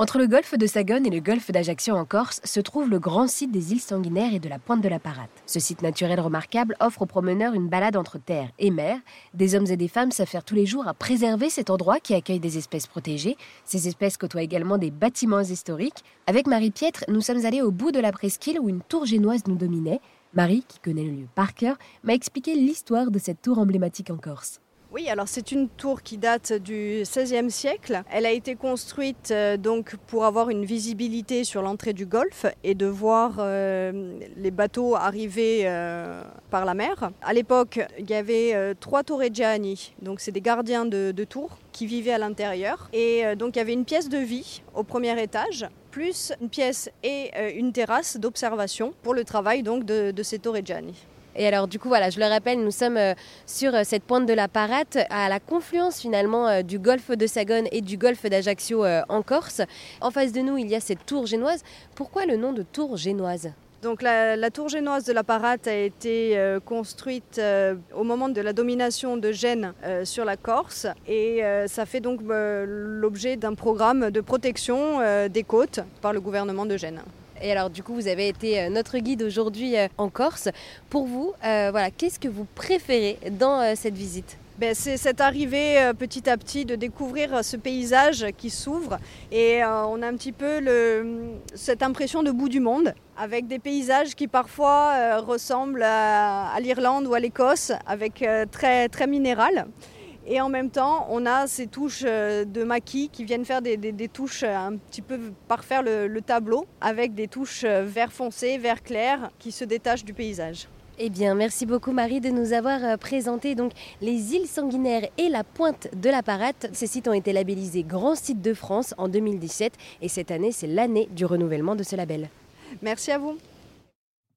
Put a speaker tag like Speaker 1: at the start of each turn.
Speaker 1: Entre le golfe de Sagone et le golfe d'Ajaccio en Corse se trouve le grand site des îles sanguinaires et de la pointe de la Parate. Ce site naturel remarquable offre aux promeneurs une balade entre terre et mer. Des hommes et des femmes s'affairent tous les jours à préserver cet endroit qui accueille des espèces protégées. Ces espèces côtoient également des bâtiments historiques. Avec Marie Pietre, nous sommes allés au bout de la presqu'île où une tour génoise nous dominait. Marie, qui connaît le lieu par cœur, m'a expliqué l'histoire de cette tour emblématique en Corse.
Speaker 2: Oui, alors c'est une tour qui date du XVIe siècle. Elle a été construite euh, donc pour avoir une visibilité sur l'entrée du golfe et de voir euh, les bateaux arriver euh, par la mer. À l'époque, il y avait trois torreggiani, donc c'est des gardiens de, tour qui vivaient à l'intérieur. Et donc il y avait une pièce de vie au premier étage, plus une pièce et une terrasse d'observation pour le travail donc de, de ces torreggiani.
Speaker 1: Et alors, du coup, voilà, je le rappelle, nous sommes euh, sur euh, cette pointe de la Parate, à la confluence finalement euh, du golfe de Sagone et du golfe d'Ajaccio en Corse. En face de nous, il y a cette tour génoise. Pourquoi le nom de tour génoise?
Speaker 2: Donc la, tour génoise de la Parate a été construite au moment de la domination de Gênes sur la Corse et ça fait donc l'objet d'un programme de protection des côtes par le gouvernement de Gênes.
Speaker 1: Et alors, du coup, vous avez été euh, notre guide aujourd'hui euh, en Corse. Pour vous, euh, voilà, qu'est-ce que vous préférez dans cette visite?
Speaker 2: Ben, c'est cette arrivée petit à petit de découvrir ce paysage qui s'ouvre et on a un petit peu le, cette impression de bout du monde avec des paysages qui parfois ressemblent à, à l'Irlande ou à l'Écosse avec très, très minéral. Et en même temps, on a ces touches euh, de maquis qui viennent faire des, touches euh, un petit peu parfaire le, le tableau, avec des touches euh, vert foncé, vert clair, qui se détachent du paysage.
Speaker 1: Eh bien, merci beaucoup Marie de nous avoir présenté donc les îles sanguinaires et la pointe de la Parate. Ces sites ont été labellisés Grand Site de France en 2017 et cette année, c'est l'année du renouvellement de ce label.
Speaker 2: Merci à vous.